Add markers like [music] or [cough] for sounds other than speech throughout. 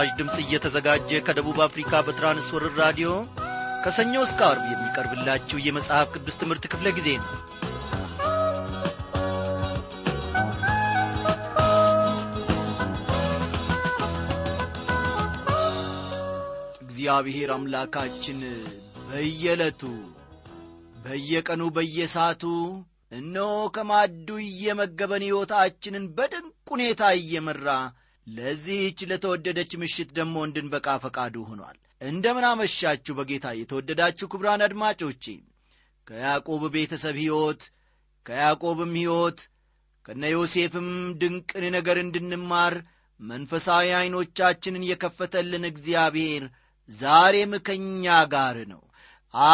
ይህ ምስራች ድምፅ እየተዘጋጀ ከደቡብ አፍሪካ በትራንስወርር ራዲዮ ከሰኞ እስከ አርብ የሚቀርብላችሁ የመጽሐፍ ቅዱስ ትምህርት ክፍለ ጊዜ ነው። እግዚአብሔር አምላካችን በየዕለቱ በየቀኑ በየሰዓቱ እነሆ ከማዱ እየመገበን ሕይወታችንን በድንቅ ሁኔታ እየመራ ለዚህች ለተወደደች ምሽት ደግሞ እንድንበቃ ፈቃዱ ሆኗል። እንደምን አመሻችሁ በጌታ የተወደዳችሁ ክብራን አድማጮቼ። ከያዕቆብ ቤተሰብ ሕይወት ከያዕቆብም ሕይወት ከነ ዮሴፍም ድንቅን ነገር እንድንማር መንፈሳዊ ዐይኖቻችንን የከፈተልን እግዚአብሔር ዛሬም ከእኛ ጋር ነው።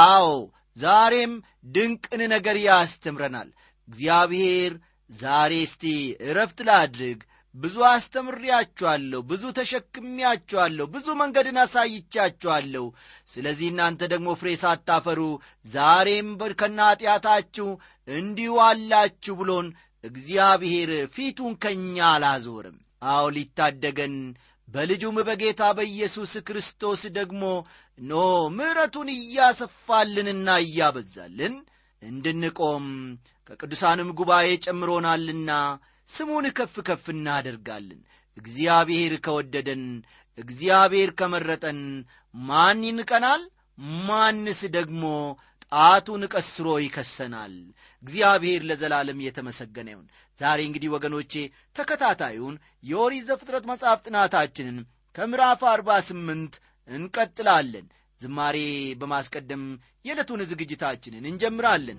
አዎ ዛሬም ድንቅን ነገር ያስተምረናል። እግዚአብሔር ዛሬ እስቲ እረፍት ላድርግ ብዙ አስተምሬያችኋለሁ ብዙ ተሸክሜያችኋለሁ ብዙ መንገድን አሳይቻችኋለሁ። ስለዚህ እናንተ ደግሞ ፍሬ ሳታፈሩ ዛሬም ከና ኀጢአታችሁ እንዲሁ አላችሁ ብሎን እግዚአብሔር ፊቱን ከእኛ አላዞርም። አዎ ሊታደገን በልጁም በጌታ በኢየሱስ ክርስቶስ ደግሞ ኖ ምሕረቱን እያሰፋልንና እያበዛልን እንድንቆም ከቅዱሳንም ጉባኤ ጨምሮናልና ስሙን ከፍ ከፍ እናደርጋለን። እግዚአብሔር ከወደደን እግዚአብሔር ከመረጠን ማን ይንቀናል? ማንስ ደግሞ ጣቱን ቀስሮ ይከሰናል? እግዚአብሔር ለዘላለም የተመሰገነ ይሁን። ዛሬ እንግዲህ ወገኖቼ ተከታታዩን የኦሪት ዘፍጥረት መጽሐፍ ጥናታችንን ከምዕራፍ አርባ ስምንት እንቀጥላለን። ዝማሬ በማስቀደም የዕለቱን ዝግጅታችንን እንጀምራለን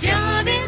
እግዚአብሔር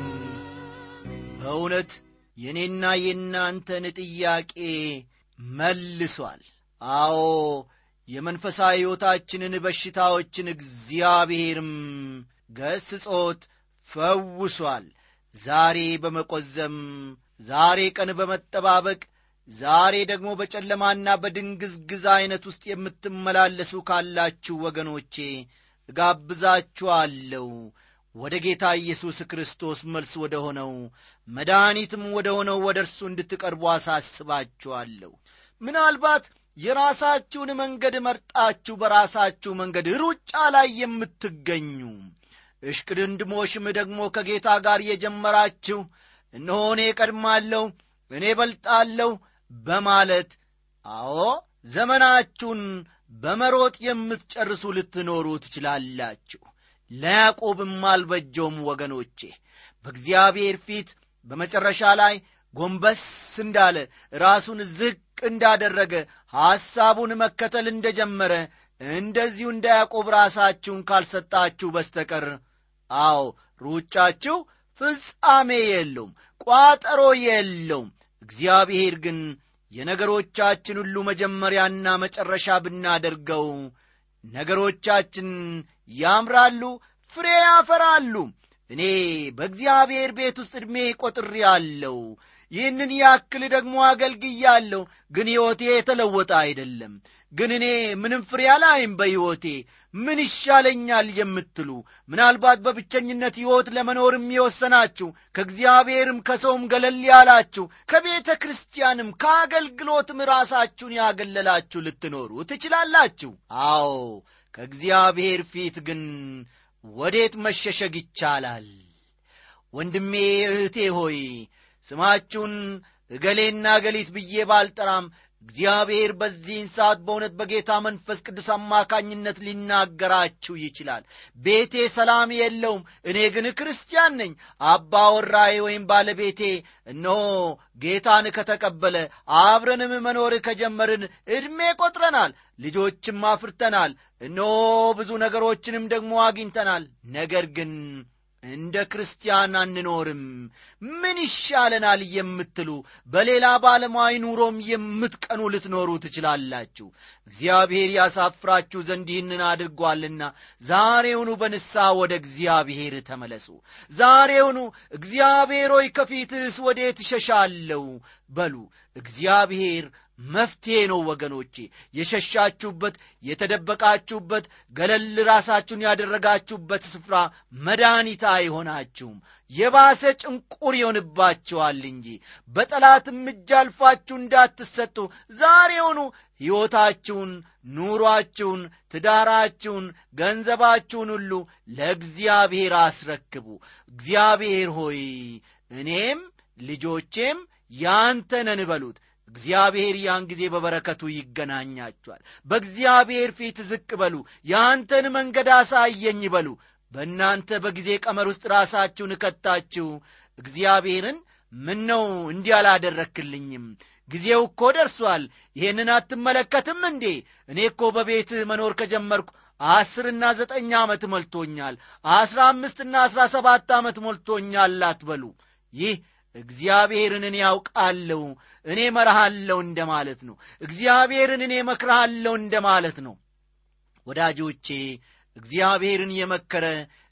በእውነት የእኔና የእናንተን ጥያቄ መልሷል። አዎ የመንፈሳዊ ሕይወታችንን በሽታዎችን እግዚአብሔርም ገስጾት ፈውሷል። ዛሬ በመቈዘም ዛሬ ቀን በመጠባበቅ ዛሬ ደግሞ በጨለማና በድንግዝግዝ ዐይነት ውስጥ የምትመላለሱ ካላችሁ ወገኖቼ እጋብዛችኋለሁ ወደ ጌታ ኢየሱስ ክርስቶስ መልስ ወደ ሆነው መድኃኒትም ወደ ሆነው ወደ እርሱ እንድትቀርቡ አሳስባችኋለሁ። ምናልባት የራሳችሁን መንገድ መርጣችሁ በራሳችሁ መንገድ ሩጫ ላይ የምትገኙ እሽቅድንድሞሽም ደግሞ ከጌታ ጋር የጀመራችሁ እነሆ እኔ ቀድማለሁ እኔ በልጣለሁ በማለት አዎ ዘመናችሁን በመሮጥ የምትጨርሱ ልትኖሩ ትችላላችሁ ለያዕቆብም አልበጀውም ወገኖቼ። በእግዚአብሔር ፊት በመጨረሻ ላይ ጎንበስ እንዳለ ራሱን ዝቅ እንዳደረገ ሐሳቡን መከተል እንደጀመረ እንደዚሁ እንደ ያዕቆብ ራሳችሁን ካልሰጣችሁ በስተቀር አዎ ሩጫችሁ ፍጻሜ የለውም ቋጠሮ የለውም። እግዚአብሔር ግን የነገሮቻችን ሁሉ መጀመሪያና መጨረሻ ብናደርገው ነገሮቻችን ያምራሉ ፍሬ ያፈራሉ። እኔ በእግዚአብሔር ቤት ውስጥ ዕድሜ ቆጥሬ አለው ይህንን ያክል ደግሞ አገልግያለሁ። ግን ሕይወቴ የተለወጠ አይደለም ግን እኔ ምንም ፍሬ አላይም በሕይወቴ። ምን ይሻለኛል የምትሉ? ምናልባት በብቸኝነት ሕይወት ለመኖርም የወሰናችሁ ከእግዚአብሔርም ከሰውም ገለል ያላችሁ ከቤተ ክርስቲያንም ከአገልግሎትም ራሳችሁን ያገለላችሁ ልትኖሩ ትችላላችሁ። አዎ ከእግዚአብሔር ፊት ግን ወዴት መሸሸግ ይቻላል? ወንድሜ እህቴ ሆይ ስማችሁን እገሌና እገሊት ብዬ ባልጠራም እግዚአብሔር በዚህን ሰዓት በእውነት በጌታ መንፈስ ቅዱስ አማካኝነት ሊናገራችሁ ይችላል። ቤቴ ሰላም የለውም እኔ ግን ክርስቲያን ነኝ። አባ ወራዬ ወይም ባለቤቴ እነሆ ጌታን ከተቀበለ አብረንም መኖር ከጀመርን ዕድሜ ቆጥረናል ልጆችም አፍርተናል። እነሆ ብዙ ነገሮችንም ደግሞ አግኝተናል። ነገር ግን እንደ ክርስቲያን አንኖርም። ምን ይሻለናል የምትሉ በሌላ ባለማዊ ኑሮም የምትቀኑ ልትኖሩ ትችላላችሁ። እግዚአብሔር ያሳፍራችሁ ዘንድ ይህንን አድርጓልና ዛሬውኑ በንስሐ ወደ እግዚአብሔር ተመለሱ። ዛሬውኑ እግዚአብሔር ሆይ ከፊትስ ወዴት እሸሻለሁ በሉ። እግዚአብሔር መፍትሔ ነው ወገኖቼ። የሸሻችሁበት የተደበቃችሁበት ገለል ራሳችሁን ያደረጋችሁበት ስፍራ መድኃኒት አይሆናችሁም። የባሰ ጭንቁር ይሆንባችኋል እንጂ። በጠላትም እጅ አልፋችሁ እንዳትሰጡ። ዛሬውኑ ሕይወታችሁን ኑሯችሁን ትዳራችሁን ገንዘባችሁን ሁሉ ለእግዚአብሔር አስረክቡ። እግዚአብሔር ሆይ እኔም ልጆቼም ያንተ በሉት እግዚአብሔር ያን ጊዜ በበረከቱ ይገናኛችኋል በእግዚአብሔር ፊት ዝቅ በሉ የአንተን መንገድ አሳየኝ በሉ። በእናንተ በጊዜ ቀመር ውስጥ ራሳችሁን እከታችሁ እግዚአብሔርን ምን ነው እንዲህ አላደረክልኝም? ጊዜው እኮ ደርሷል ይሄንን አትመለከትም እንዴ? እኔ እኮ በቤትህ መኖር ከጀመርኩ አስርና ዘጠኝ ዓመት ሞልቶኛል አስራ አምስትና አስራ ሰባት ዓመት ሞልቶኛል አትበሉ። ይህ እግዚአብሔርን እኔ ያውቃለሁ እኔ መርሃለሁ እንደ ማለት ነው። እግዚአብሔርን እኔ መክርሃለሁ እንደ ማለት ነው። ወዳጆቼ እግዚአብሔርን የመከረ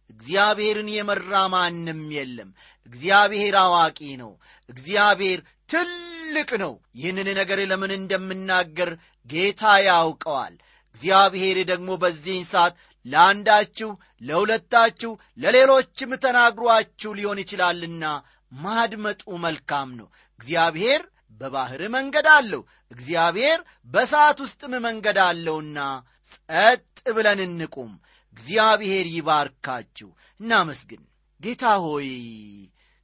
እግዚአብሔርን የመራ ማንም የለም። እግዚአብሔር አዋቂ ነው። እግዚአብሔር ትልቅ ነው። ይህንን ነገር ለምን እንደምናገር ጌታ ያውቀዋል። እግዚአብሔር ደግሞ በዚህን ሰዓት ለአንዳችሁ ለሁለታችሁ ለሌሎችም ተናግሯችሁ ሊሆን ይችላልና ማድመጡ መልካም ነው። እግዚአብሔር በባሕር መንገድ አለው። እግዚአብሔር በሰዓት ውስጥም መንገድ አለውና ጸጥ ብለን እንቁም። እግዚአብሔር ይባርካችሁ። እናመስግን። ጌታ ሆይ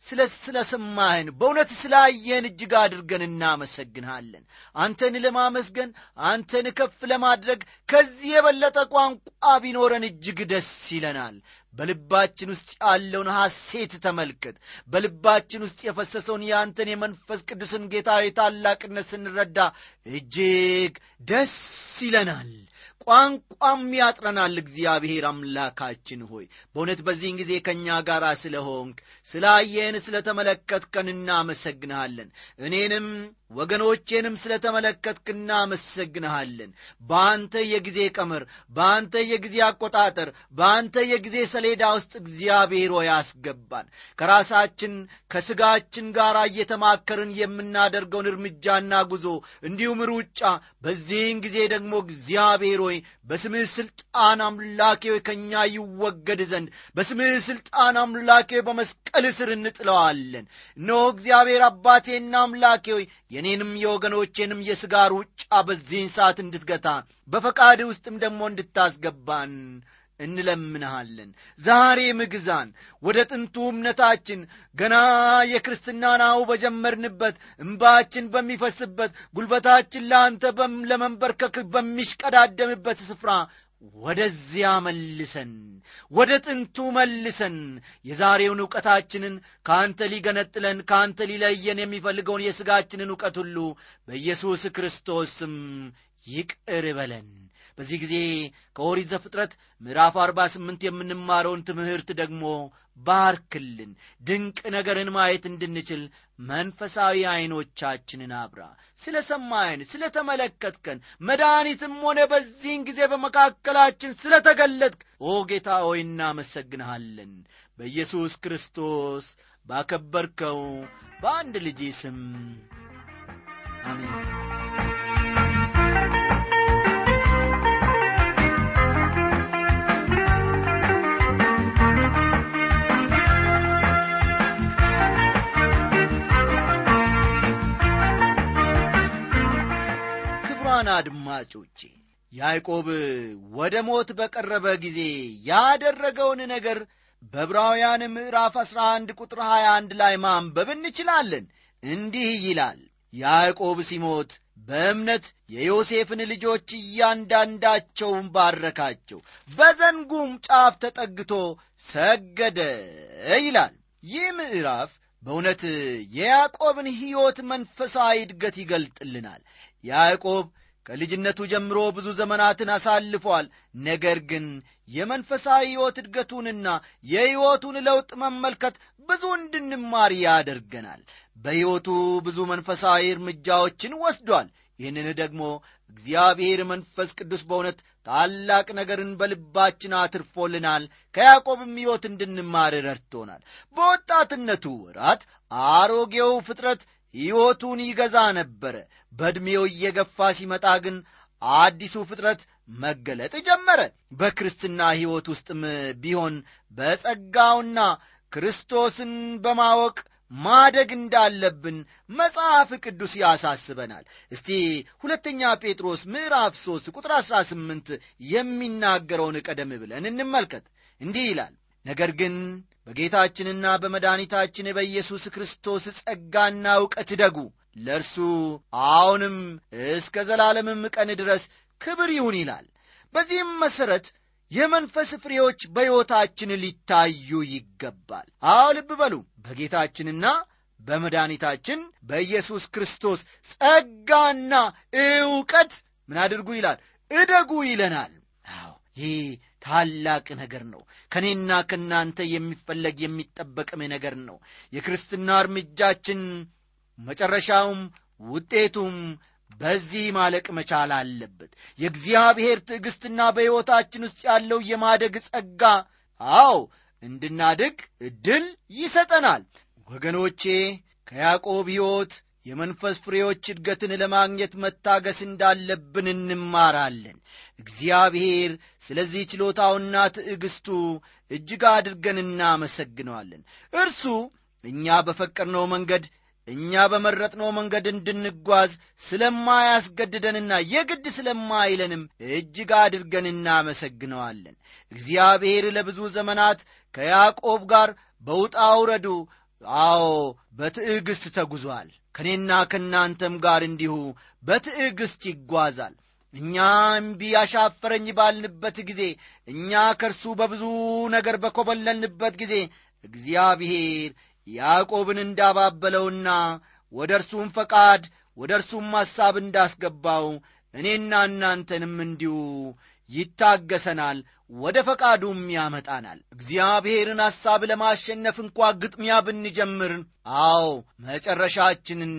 ስለ ሰማህን በእውነት ስላየን እጅግ አድርገን እናመሰግንሃለን። አንተን ለማመስገን አንተን ከፍ ለማድረግ ከዚህ የበለጠ ቋንቋ ቢኖረን እጅግ ደስ ይለናል። በልባችን ውስጥ ያለውን ሐሴት ተመልከት። በልባችን ውስጥ የፈሰሰውን የአንተን የመንፈስ ቅዱስን ጌታዊ ታላቅነት ስንረዳ እጅግ ደስ ይለናል ቋንቋም ያጥረናል። እግዚአብሔር አምላካችን ሆይ በእውነት በዚህን ጊዜ ከእኛ ጋር ስለ ሆንክ ስላየን ስለ ተመለከትከን እናመሰግንሃለን። እኔንም ወገኖቼንም ስለ ተመለከትክ እናመሰግንሃለን። በአንተ የጊዜ ቀመር፣ በአንተ የጊዜ አቆጣጠር፣ በአንተ የጊዜ ሰሌዳ ውስጥ እግዚአብሔር ሆይ አስገባን። ከራሳችን ከሥጋችን ጋር እየተማከርን የምናደርገውን እርምጃና ጉዞ እንዲሁም ሩጫ በዚህን ጊዜ ደግሞ እግዚአብሔር ሆይ በስምህ ሥልጣን አምላኬ ከእኛ ይወገድ ዘንድ በስምህ ሥልጣን አምላኬ በመስቀል ስር እንጥለዋለን። እነሆ እግዚአብሔር አባቴና አምላኬ ሆይ የኔንም የወገኖቼንም የሥጋ ሩጫ በዚህን ሰዓት እንድትገታ በፈቃድ ውስጥም ደግሞ እንድታስገባን እንለምንሃለን። ዛሬ ምግዛን ወደ ጥንቱ እምነታችን ገና የክርስትና ናሁ በጀመርንበት እምባችን በሚፈስበት ጉልበታችን ለአንተ ለመንበርከክ በሚሽቀዳደምበት ስፍራ ወደዚያ መልሰን ወደ ጥንቱ መልሰን የዛሬውን ዕውቀታችንን ከአንተ ሊገነጥለን ከአንተ ሊለየን የሚፈልገውን የሥጋችንን ዕውቀት ሁሉ በኢየሱስ ክርስቶስ ስም ይቅር በለን። በዚህ ጊዜ ከኦሪት ዘፍጥረት ምዕራፍ አርባ ስምንት የምንማረውን ትምህርት ደግሞ ባርክልን። ድንቅ ነገርን ማየት እንድንችል መንፈሳዊ ዐይኖቻችንን አብራ። ስለ ሰማይን፣ ስለ ተመለከትከን መድኃኒትም ሆነ በዚህን ጊዜ በመካከላችን ስለ ተገለጥክ ኦ ጌታ ሆይ እናመሰግንሃለን። በኢየሱስ ክርስቶስ ባከበርከው በአንድ ልጅ ስም አሜን። ክቡራን አድማጮቼ ያዕቆብ ወደ ሞት በቀረበ ጊዜ ያደረገውን ነገር በዕብራውያን ምዕራፍ 11 ቁጥር 21 ላይ ማንበብ እንችላለን። እንዲህ ይላል፣ ያዕቆብ ሲሞት በእምነት የዮሴፍን ልጆች እያንዳንዳቸውን ባረካቸው፣ በዘንጉም ጫፍ ተጠግቶ ሰገደ ይላል። ይህ ምዕራፍ በእውነት የያዕቆብን ሕይወት መንፈሳዊ እድገት ይገልጥልናል። ያዕቆብ ከልጅነቱ ጀምሮ ብዙ ዘመናትን አሳልፏል። ነገር ግን የመንፈሳዊ ሕይወት እድገቱንና የሕይወቱን ለውጥ መመልከት ብዙ እንድንማር ያደርገናል። በሕይወቱ ብዙ መንፈሳዊ እርምጃዎችን ወስዷል። ይህንን ደግሞ እግዚአብሔር መንፈስ ቅዱስ በእውነት ታላቅ ነገርን በልባችን አትርፎልናል። ከያዕቆብም ሕይወት እንድንማር ረድቶናል። በወጣትነቱ ወራት አሮጌው ፍጥረት ሕይወቱን ይገዛ ነበረ። በዕድሜው እየገፋ ሲመጣ ግን አዲሱ ፍጥረት መገለጥ ጀመረ። በክርስትና ሕይወት ውስጥም ቢሆን በጸጋውና ክርስቶስን በማወቅ ማደግ እንዳለብን መጽሐፍ ቅዱስ ያሳስበናል። እስቲ ሁለተኛ ጴጥሮስ ምዕራፍ ሦስት ቁጥር አሥራ ስምንት የሚናገረውን ቀደም ብለን እንመልከት። እንዲህ ይላል ነገር ግን በጌታችንና በመድኃኒታችን በኢየሱስ ክርስቶስ ጸጋና ዕውቀት ደጉ ለእርሱ አሁንም እስከ ዘላለምም ቀን ድረስ ክብር ይሁን ይላል። በዚህም መሠረት የመንፈስ ፍሬዎች በሕይወታችን ሊታዩ ይገባል። አዎ ልብ በሉ በጌታችንና በመድኃኒታችን በኢየሱስ ክርስቶስ ጸጋና ዕውቀት ምን አድርጉ ይላል? እደጉ ይለናል። አዎ ይህ ታላቅ ነገር ነው። ከእኔና ከእናንተ የሚፈለግ የሚጠበቅም ነገር ነው። የክርስትና እርምጃችን መጨረሻውም ውጤቱም በዚህ ማለቅ መቻል አለበት። የእግዚአብሔር ትዕግሥትና በሕይወታችን ውስጥ ያለው የማደግ ጸጋ አዎ እንድናድግ ዕድል ይሰጠናል። ወገኖቼ ከያዕቆብ ሕይወት የመንፈስ ፍሬዎች እድገትን ለማግኘት መታገስ እንዳለብን እንማራለን። እግዚአብሔር ስለዚህ ችሎታውና ትዕግሥቱ እጅግ አድርገን እናመሰግነዋለን። እርሱ እኛ በፈቀድነው መንገድ እኛ በመረጥነው መንገድ እንድንጓዝ ስለማያስገድደንና የግድ ስለማይለንም እጅግ አድርገን እናመሰግነዋለን። እግዚአብሔር ለብዙ ዘመናት ከያዕቆብ ጋር በውጣ ውረዱ አዎ በትዕግሥት ተጉዟል። ከእኔና ከእናንተም ጋር እንዲሁ በትዕግሥት ይጓዛል። እኛ እምቢ አሻፈረኝ ባልንበት ጊዜ፣ እኛ ከእርሱ በብዙ ነገር በኰበለልንበት ጊዜ እግዚአብሔር ያዕቆብን እንዳባበለውና ወደ እርሱም ፈቃድ ወደ እርሱም ሐሳብ እንዳስገባው እኔና እናንተንም እንዲሁ ይታገሰናል፣ ወደ ፈቃዱም ያመጣናል። እግዚአብሔርን ሐሳብ ለማሸነፍ እንኳ ግጥሚያ ብንጀምር፣ አዎ መጨረሻችንን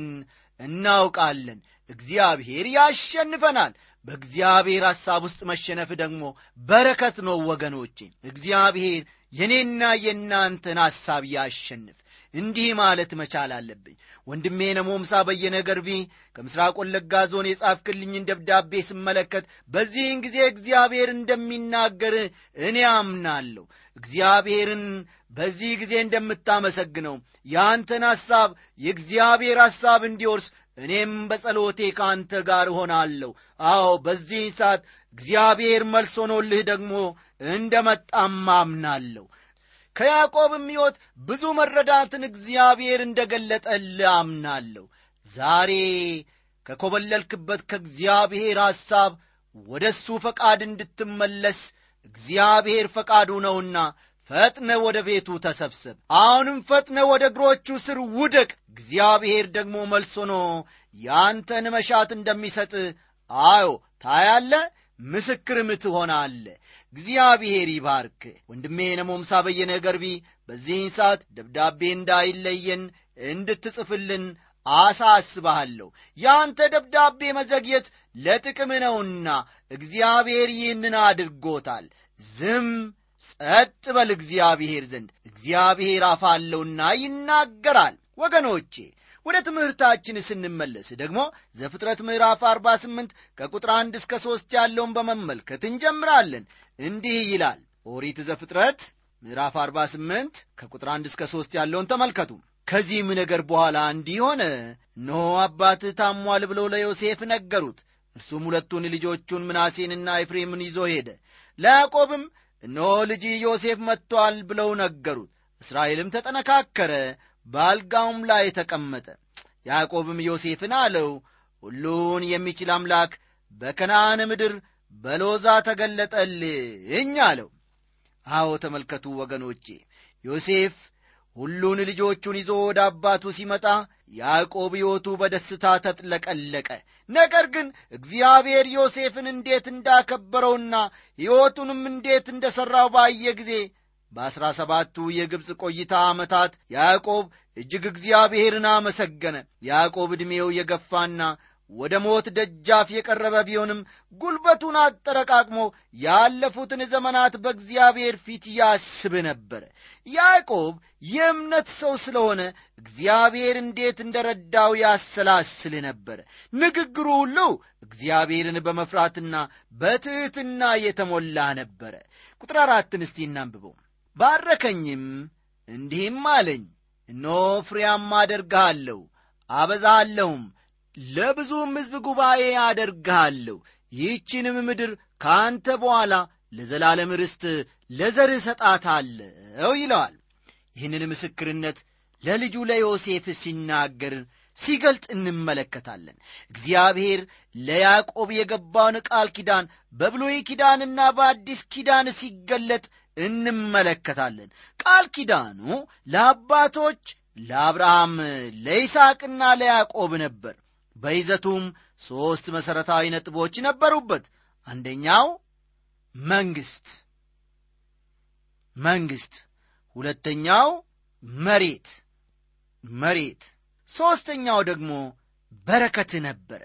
እናውቃለን እግዚአብሔር ያሸንፈናል በእግዚአብሔር ሐሳብ ውስጥ መሸነፍ ደግሞ በረከት ነው ወገኖቼ። እግዚአብሔር የኔና የእናንተን ሐሳብ ያሸንፍ። እንዲህ ማለት መቻል አለብኝ። ወንድሜ ነሞምሳ በየነ ገርቢ ከምስራቅ ወለጋ ዞን የጻፍክልኝን ደብዳቤ ስመለከት በዚህን ጊዜ እግዚአብሔር እንደሚናገር እኔ አምናለሁ። እግዚአብሔርን በዚህ ጊዜ እንደምታመሰግነው የአንተን ሐሳብ የእግዚአብሔር ሐሳብ እንዲወርስ እኔም በጸሎቴ ከአንተ ጋር እሆናለሁ። አዎ በዚህ ሰዓት እግዚአብሔር መልስ ሆኖልህ ደግሞ እንደ መጣም አምናለሁ። ከያዕቆብም ሕይወት ብዙ መረዳትን እግዚአብሔር እንደ ገለጠልህ አምናለሁ። ዛሬ ከኰበለልክበት ከእግዚአብሔር ሐሳብ ወደ እሱ ፈቃድ እንድትመለስ እግዚአብሔር ፈቃዱ ነውና ፈጥነ ወደ ቤቱ ተሰብሰብ አሁንም ፈጥነ ወደ እግሮቹ ስር ውደቅ። እግዚአብሔር ደግሞ መልስ ሆኖ ያንተን መሻት እንደሚሰጥ አዮ ታያለ ምስክርም ትሆናለ እግዚአብሔር ይባርክ። ወንድሜ ነሞምሳ በየነ ገርቢ በዚህን ሰዓት ደብዳቤ እንዳይለየን እንድትጽፍልን አሳስባለሁ የአንተ ደብዳቤ መዘግየት ለጥቅም ነውና እግዚአብሔር ይህንን አድርጎታል። ዝም ጸጥ በል እግዚአብሔር ዘንድ። እግዚአብሔር አፋለውና ይናገራል። ወገኖቼ ወደ ትምህርታችን ስንመለስ ደግሞ ዘፍጥረት ምዕራፍ 48 ከቁጥር 1 እስከ 3 ያለውን በመመልከት እንጀምራለን። እንዲህ ይላል። ኦሪት ዘፍጥረት ምዕራፍ 48 ከቁጥር 1 እስከ 3 ያለውን ተመልከቱ። ከዚህም ነገር በኋላ እንዲህ ሆነ። እነሆ አባትህ ታሟል ብለው ለዮሴፍ ነገሩት። እርሱም ሁለቱን ልጆቹን ምናሴንና ኤፍሬምን ይዞ ሄደ። ለያዕቆብም እነሆ ልጅ ዮሴፍ መጥቶአል ብለው ነገሩት። እስራኤልም ተጠነካከረ በአልጋውም ላይ ተቀመጠ። ያዕቆብም ዮሴፍን አለው ሁሉን የሚችል አምላክ በከነአን ምድር በሎዛ ተገለጠልኝ አለው። አዎ ተመልከቱ ወገኖቼ ዮሴፍ ሁሉን ልጆቹን ይዞ ወደ አባቱ ሲመጣ ያዕቆብ ሕይወቱ በደስታ ተጥለቀለቀ። ነገር ግን እግዚአብሔር ዮሴፍን እንዴት እንዳከበረውና ሕይወቱንም እንዴት እንደ ሠራው ባየ ጊዜ በአሥራ ሰባቱ የግብፅ ቆይታ ዓመታት ያዕቆብ እጅግ እግዚአብሔርን አመሰገነ። ያዕቆብ ዕድሜው የገፋና ወደ ሞት ደጃፍ የቀረበ ቢሆንም ጉልበቱን አጠረቃቅሞ ያለፉትን ዘመናት በእግዚአብሔር ፊት ያስብ ነበረ ያዕቆብ የእምነት ሰው ስለሆነ እግዚአብሔር እንዴት እንደ ረዳው ያሰላስል ነበረ ንግግሩ ሁሉ እግዚአብሔርን በመፍራትና በትሕትና የተሞላ ነበረ ቁጥር አራትን እስቲ እናንብበው። ባረከኝም እንዲህም አለኝ እነሆ ፍሬያማ አደርግሃለሁ አበዛሃለሁም ለብዙም ሕዝብ ጉባኤ አደርግሃለሁ። ይህችንም ምድር ከአንተ በኋላ ለዘላለም ርስት ለዘርህ ሰጣታለሁ ይለዋል። ይህንን ምስክርነት ለልጁ ለዮሴፍ ሲናገር ሲገልጥ እንመለከታለን። እግዚአብሔር ለያዕቆብ የገባውን ቃል ኪዳን በብሉይ ኪዳንና በአዲስ ኪዳን ሲገለጥ እንመለከታለን። ቃል ኪዳኑ ለአባቶች ለአብርሃም ለይስሐቅና ለያዕቆብ ነበር በይዘቱም ሦስት መሠረታዊ ነጥቦች ነበሩበት። አንደኛው መንግሥት መንግሥት። ሁለተኛው መሬት መሬት። ሦስተኛው ደግሞ በረከት ነበረ።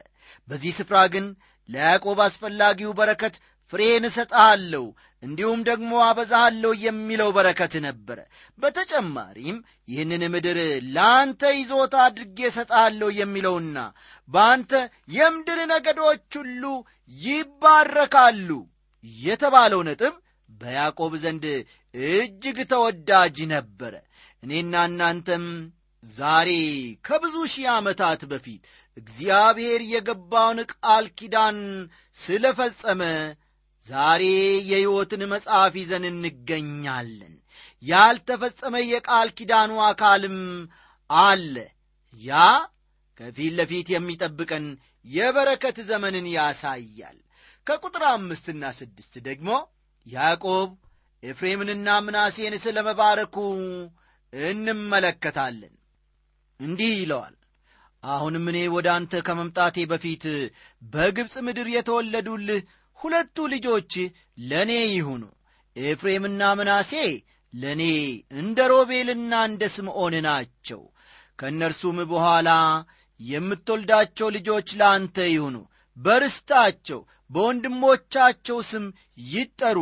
በዚህ ስፍራ ግን ለያዕቆብ አስፈላጊው በረከት ፍሬን እሰጥሃለሁ እንዲሁም ደግሞ አበዛሃለሁ የሚለው በረከት ነበረ። በተጨማሪም ይህንን ምድር ለአንተ ይዞታ አድርጌ እሰጥሃለሁ የሚለውና በአንተ የምድር ነገዶች ሁሉ ይባረካሉ የተባለው ነጥብ በያዕቆብ ዘንድ እጅግ ተወዳጅ ነበረ። እኔና እናንተም ዛሬ ከብዙ ሺህ ዓመታት በፊት እግዚአብሔር የገባውን ቃል ኪዳን ስለ ፈጸመ ዛሬ የሕይወትን መጽሐፍ ይዘን እንገኛለን። ያልተፈጸመ የቃል ኪዳኑ አካልም አለ። ያ ከፊት ለፊት የሚጠብቀን የበረከት ዘመንን ያሳያል። ከቁጥር አምስትና ስድስት ደግሞ ያዕቆብ ኤፍሬምንና ምናሴን ስለ መባረኩ እንመለከታለን። እንዲህ ይለዋል አሁንም እኔ ወደ አንተ ከመምጣቴ በፊት በግብፅ ምድር የተወለዱልህ ሁለቱ ልጆች ለእኔ ይሁኑ። ኤፍሬምና ምናሴ ለእኔ እንደ ሮቤልና እንደ ስምዖን ናቸው። ከእነርሱም በኋላ የምትወልዳቸው ልጆች ለአንተ ይሁኑ። በርስታቸው በወንድሞቻቸው ስም ይጠሩ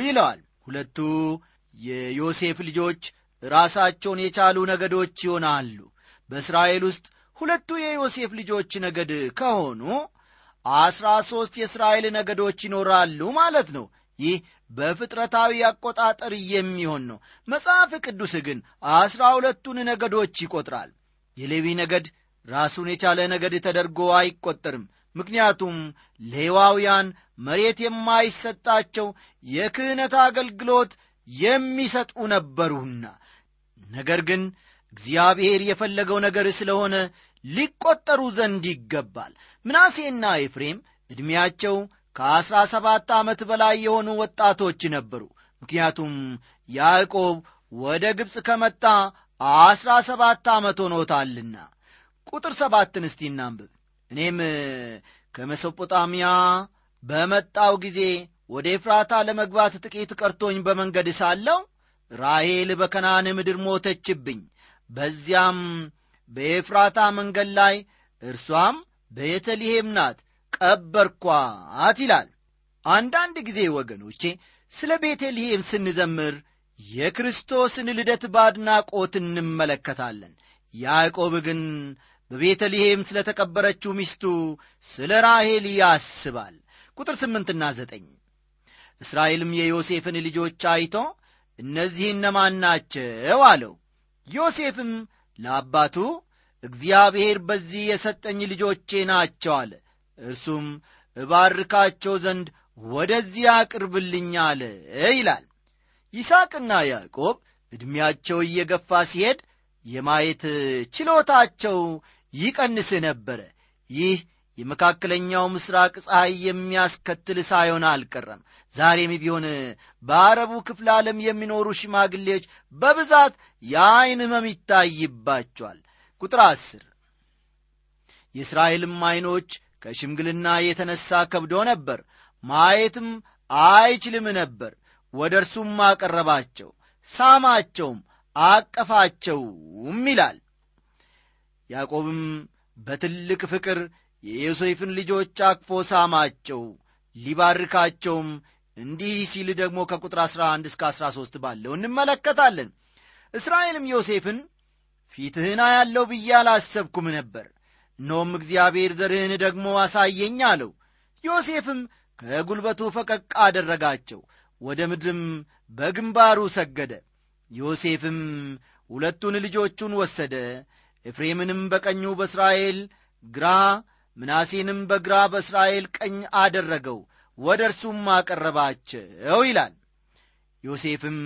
ይለዋል። ሁለቱ የዮሴፍ ልጆች ራሳቸውን የቻሉ ነገዶች ይሆናሉ። በእስራኤል ውስጥ ሁለቱ የዮሴፍ ልጆች ነገድ ከሆኑ አስራ ሦስት የእስራኤል ነገዶች ይኖራሉ ማለት ነው። ይህ በፍጥረታዊ አቆጣጠር የሚሆን ነው። መጽሐፍ ቅዱስ ግን አስራ ሁለቱን ነገዶች ይቆጥራል። የሌዊ ነገድ ራሱን የቻለ ነገድ ተደርጎ አይቈጠርም ምክንያቱም ሌዋውያን መሬት የማይሰጣቸው የክህነት አገልግሎት የሚሰጡ ነበሩና። ነገር ግን እግዚአብሔር የፈለገው ነገር ስለሆነ ሊቈጠሩ ዘንድ ይገባል ምናሴና ኤፍሬም ዕድሜያቸው ከአሥራ ሰባት ዓመት በላይ የሆኑ ወጣቶች ነበሩ። ምክንያቱም ያዕቆብ ወደ ግብፅ ከመጣ አሥራ ሰባት ዓመት ሆኖታልና። ቁጥር ሰባትን እስቲ እናንብብ። እኔም ከመሶጶጣሚያ በመጣው ጊዜ ወደ ኤፍራታ ለመግባት ጥቂት ቀርቶኝ በመንገድ ሳለው ራሔል በከናን ምድር ሞተችብኝ። በዚያም በኤፍራታ መንገድ ላይ እርሷም ቤተልሔም ናት ቀበርኳት ይላል። አንዳንድ ጊዜ ወገኖቼ ስለ ቤተልሔም ስንዘምር የክርስቶስን ልደት በአድናቆት እንመለከታለን። ያዕቆብ ግን በቤተልሔም ስለ ተቀበረችው ሚስቱ ስለ ራሔል ያስባል። ቁጥር ስምንትና ዘጠኝ እስራኤልም የዮሴፍን ልጆች አይቶ እነዚህ እነማን ናቸው አለው። ዮሴፍም ለአባቱ እግዚአብሔር በዚህ የሰጠኝ ልጆቼ ናቸው አለ። እርሱም እባርካቸው ዘንድ ወደዚህ አቅርብልኝ አለ ይላል። ይስቅና ያዕቆብ ዕድሜያቸው እየገፋ ሲሄድ የማየት ችሎታቸው ይቀንስ ነበረ። ይህ የመካከለኛው ምስራቅ ፀሐይ የሚያስከትል ሳይሆን አልቀረም። ዛሬም ቢሆን በአረቡ ክፍለ ዓለም የሚኖሩ ሽማግሌዎች በብዛት የዐይን ህመም ይታይባቸዋል ቁጥር አስር። የእስራኤልም ዐይኖች ከሽምግልና የተነሣ ከብዶ ነበር ማየትም አይችልም ነበር። ወደ እርሱም አቀረባቸው ሳማቸውም አቀፋቸውም ይላል። ያዕቆብም በትልቅ ፍቅር የዮሴፍን ልጆች አቅፎ ሳማቸው ሊባርካቸውም እንዲህ ሲል ደግሞ ከቁጥር 11 እስከ 13 ባለው እንመለከታለን። እስራኤልም ዮሴፍን ፊትህን ያለው ብዬ አላሰብኩም ነበር። እነሆም እግዚአብሔር ዘርህን ደግሞ አሳየኝ አለው። ዮሴፍም ከጒልበቱ ፈቀቅ አደረጋቸው ወደ ምድርም በግንባሩ ሰገደ። ዮሴፍም ሁለቱን ልጆቹን ወሰደ ኤፍሬምንም በቀኙ በእስራኤል ግራ ምናሴንም በግራ በእስራኤል ቀኝ አደረገው ወደ እርሱም አቀረባቸው ይላል። ዮሴፍም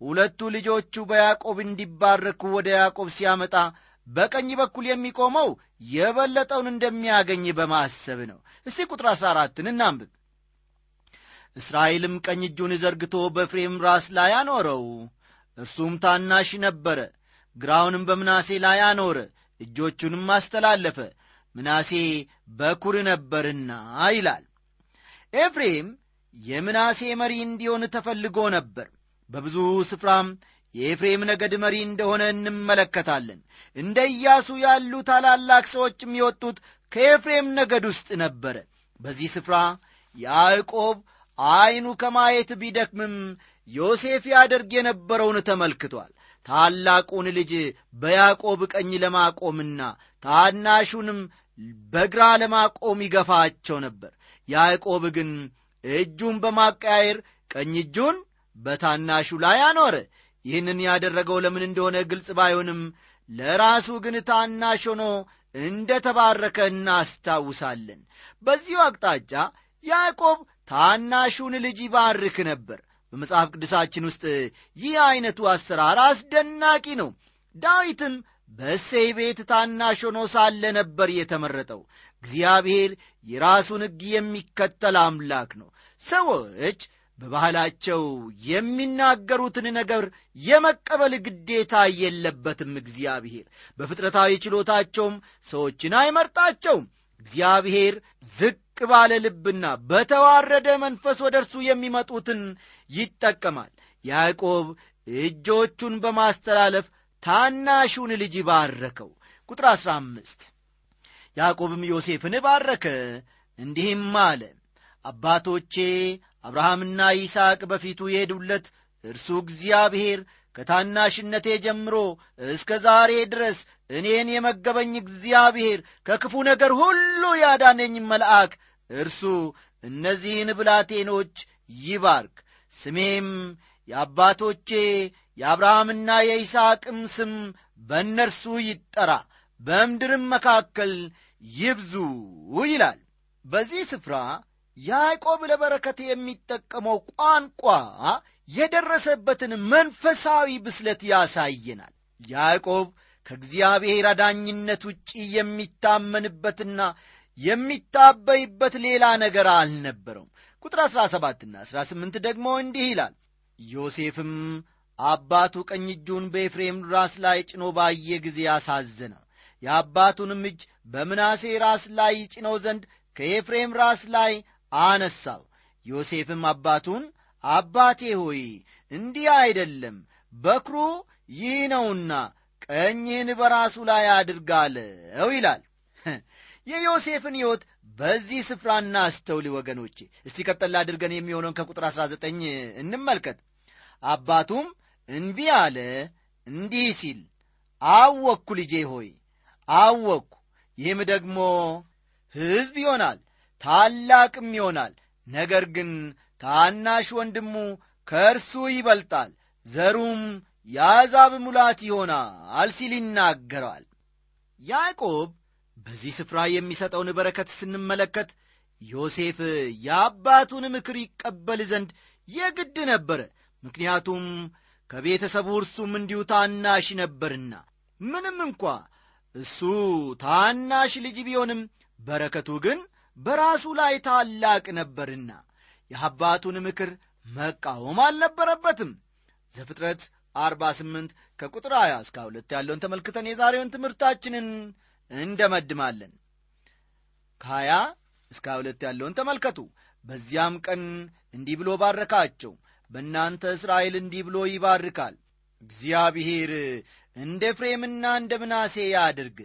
ሁለቱ ልጆቹ በያዕቆብ እንዲባረኩ ወደ ያዕቆብ ሲያመጣ በቀኝ በኩል የሚቆመው የበለጠውን እንደሚያገኝ በማሰብ ነው። እስቲ ቁጥር አሥራ አራትን እናንብብ። እስራኤልም ቀኝ እጁን ዘርግቶ በፍሬም ራስ ላይ አኖረው። እርሱም ታናሽ ነበረ ግራውንም በምናሴ ላይ አኖረ እጆቹንም አስተላለፈ። ምናሴ በኩር ነበርና ይላል። ኤፍሬም የምናሴ መሪ እንዲሆን ተፈልጎ ነበር በብዙ ስፍራም የኤፍሬም ነገድ መሪ እንደሆነ እንመለከታለን። እንደ ኢያሱ ያሉ ታላላቅ ሰዎችም የወጡት ከኤፍሬም ነገድ ውስጥ ነበረ። በዚህ ስፍራ ያዕቆብ ዐይኑ ከማየት ቢደክምም ዮሴፍ ያደርግ የነበረውን ተመልክቷል። ታላቁን ልጅ በያዕቆብ ቀኝ ለማቆምና ታናሹንም በግራ ለማቆም ይገፋቸው ነበር። ያዕቆብ ግን እጁን በማቀያየር ቀኝ እጁን በታናሹ ላይ አኖረ። ይህንን ያደረገው ለምን እንደሆነ ግልጽ ባይሆንም ለራሱ ግን ታናሽ ሆኖ እንደ ተባረከ እናስታውሳለን። በዚሁ አቅጣጫ ያዕቆብ ታናሹን ልጅ ይባርክ ነበር። በመጽሐፍ ቅዱሳችን ውስጥ ይህ ዐይነቱ አሰራር አስደናቂ ነው። ዳዊትም በእሴይ ቤት ታናሽ ሆኖ ሳለ ነበር የተመረጠው። እግዚአብሔር የራሱን ሕግ የሚከተል አምላክ ነው። ሰዎች በባህላቸው የሚናገሩትን ነገር የመቀበል ግዴታ የለበትም እግዚአብሔር። በፍጥረታዊ ችሎታቸውም ሰዎችን አይመርጣቸውም። እግዚአብሔር ዝቅ ባለ ልብና በተዋረደ መንፈስ ወደ እርሱ የሚመጡትን ይጠቀማል። ያዕቆብ እጆቹን በማስተላለፍ ታናሹን ልጅ ባረከው። ቁጥር አሥራ አምስት ያዕቆብም ዮሴፍን ባረከ እንዲህም አለ አባቶቼ አብርሃምና ይስሐቅ በፊቱ የሄዱለት እርሱ እግዚአብሔር ከታናሽነቴ ጀምሮ እስከ ዛሬ ድረስ እኔን የመገበኝ እግዚአብሔር ከክፉ ነገር ሁሉ ያዳነኝ መልአክ እርሱ። እነዚህን ብላቴኖች ይባርክ። ስሜም የአባቶቼ የአብርሃምና የይስሐቅም ስም በእነርሱ ይጠራ በምድርም መካከል ይብዙ ይላል። በዚህ ስፍራ ያዕቆብ ለበረከት የሚጠቀመው ቋንቋ የደረሰበትን መንፈሳዊ ብስለት ያሳየናል። ያዕቆብ ከእግዚአብሔር አዳኝነት ውጪ የሚታመንበትና የሚታበይበት ሌላ ነገር አልነበረውም። ቁጥር 17ና 18 ደግሞ እንዲህ ይላል። ዮሴፍም አባቱ ቀኝ እጁን በኤፍሬም ራስ ላይ ጭኖ ባየ ጊዜ አሳዘነው የአባቱንም እጅ በምናሴ ራስ ላይ ይጭነው ዘንድ ከኤፍሬም ራስ ላይ አነሳው። ዮሴፍም አባቱን አባቴ ሆይ እንዲህ አይደለም በክሩ ይህ ነውና ቀኝህን በራሱ ላይ አድርጋለው ይላል። [laughs] የዮሴፍን ሕይወት በዚህ ስፍራ እናስተውል ወገኖቼ። እስቲ ቀጠል አድርገን የሚሆነውን ከቁጥር 19 እንመልከት። አባቱም እንቢ አለ እንዲህ ሲል አወቅኩ ልጄ ሆይ አወቅኩ ይህም ደግሞ ሕዝብ ይሆናል ታላቅም ይሆናል። ነገር ግን ታናሽ ወንድሙ ከእርሱ ይበልጣል ዘሩም የአሕዛብ ሙላት ይሆናል ሲል ይናገረዋል ያዕቆብ በዚህ ስፍራ የሚሰጠውን በረከት ስንመለከት ዮሴፍ የአባቱን ምክር ይቀበል ዘንድ የግድ ነበረ። ምክንያቱም ከቤተሰቡ እርሱም እንዲሁ ታናሽ ነበርና ምንም እንኳ እሱ ታናሽ ልጅ ቢሆንም በረከቱ ግን በራሱ ላይ ታላቅ ነበርና የአባቱን ምክር መቃወም አልነበረበትም። ዘፍጥረት 48 ከቁጥር 20 እስከ 2 ያለውን ተመልክተን የዛሬውን ትምህርታችንን እንደመድማለን። ከሀያ እስከ ሁለት ያለውን ተመልከቱ። በዚያም ቀን እንዲህ ብሎ ባረካቸው በእናንተ እስራኤል እንዲህ ብሎ ይባርካል። እግዚአብሔር እንደ ኤፍሬምና እንደ ምናሴ ያድርግ።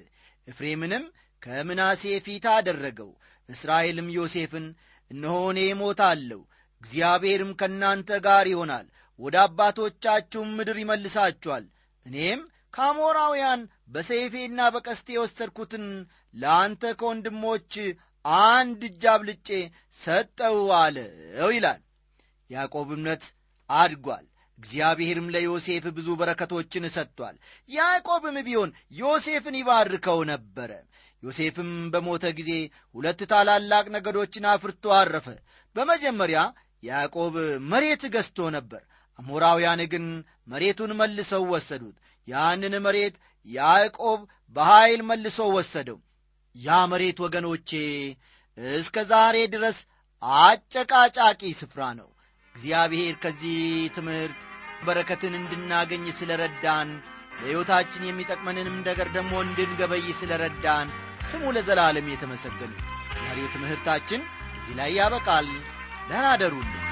ኤፍሬምንም ከምናሴ ፊት አደረገው እስራኤልም ዮሴፍን እነሆ እኔ እሞታለሁ እግዚአብሔርም ከእናንተ ጋር ይሆናል ወደ አባቶቻችሁም ምድር ይመልሳችኋል። እኔም ከአሞራውያን በሰይፌና በቀስቴ የወሰድኩትን ለአንተ ከወንድሞች አንድ እጅ አብልጬ ሰጠው አለው ይላል። ያዕቆብ እምነት አድጓል። እግዚአብሔርም ለዮሴፍ ብዙ በረከቶችን ሰጥቷል። ያዕቆብም ቢሆን ዮሴፍን ይባርከው ነበረ ዮሴፍም በሞተ ጊዜ ሁለት ታላላቅ ነገዶችን አፍርቶ አረፈ። በመጀመሪያ ያዕቆብ መሬት ገዝቶ ነበር አሞራውያን ግን መሬቱን መልሰው ወሰዱት። ያንን መሬት ያዕቆብ በኀይል መልሶ ወሰደው። ያ መሬት ወገኖቼ እስከ ዛሬ ድረስ አጨቃጫቂ ስፍራ ነው። እግዚአብሔር ከዚህ ትምህርት በረከትን እንድናገኝ ስለ ረዳን ለሕይወታችን የሚጠቅመንንም ነገር ደግሞ እንድንገበይ ስለ ረዳን ስሙ ለዘላለም የተመሰገኑ ዛሬው ትምህርታችን እዚህ ላይ ያበቃል። ደህና አደሩልን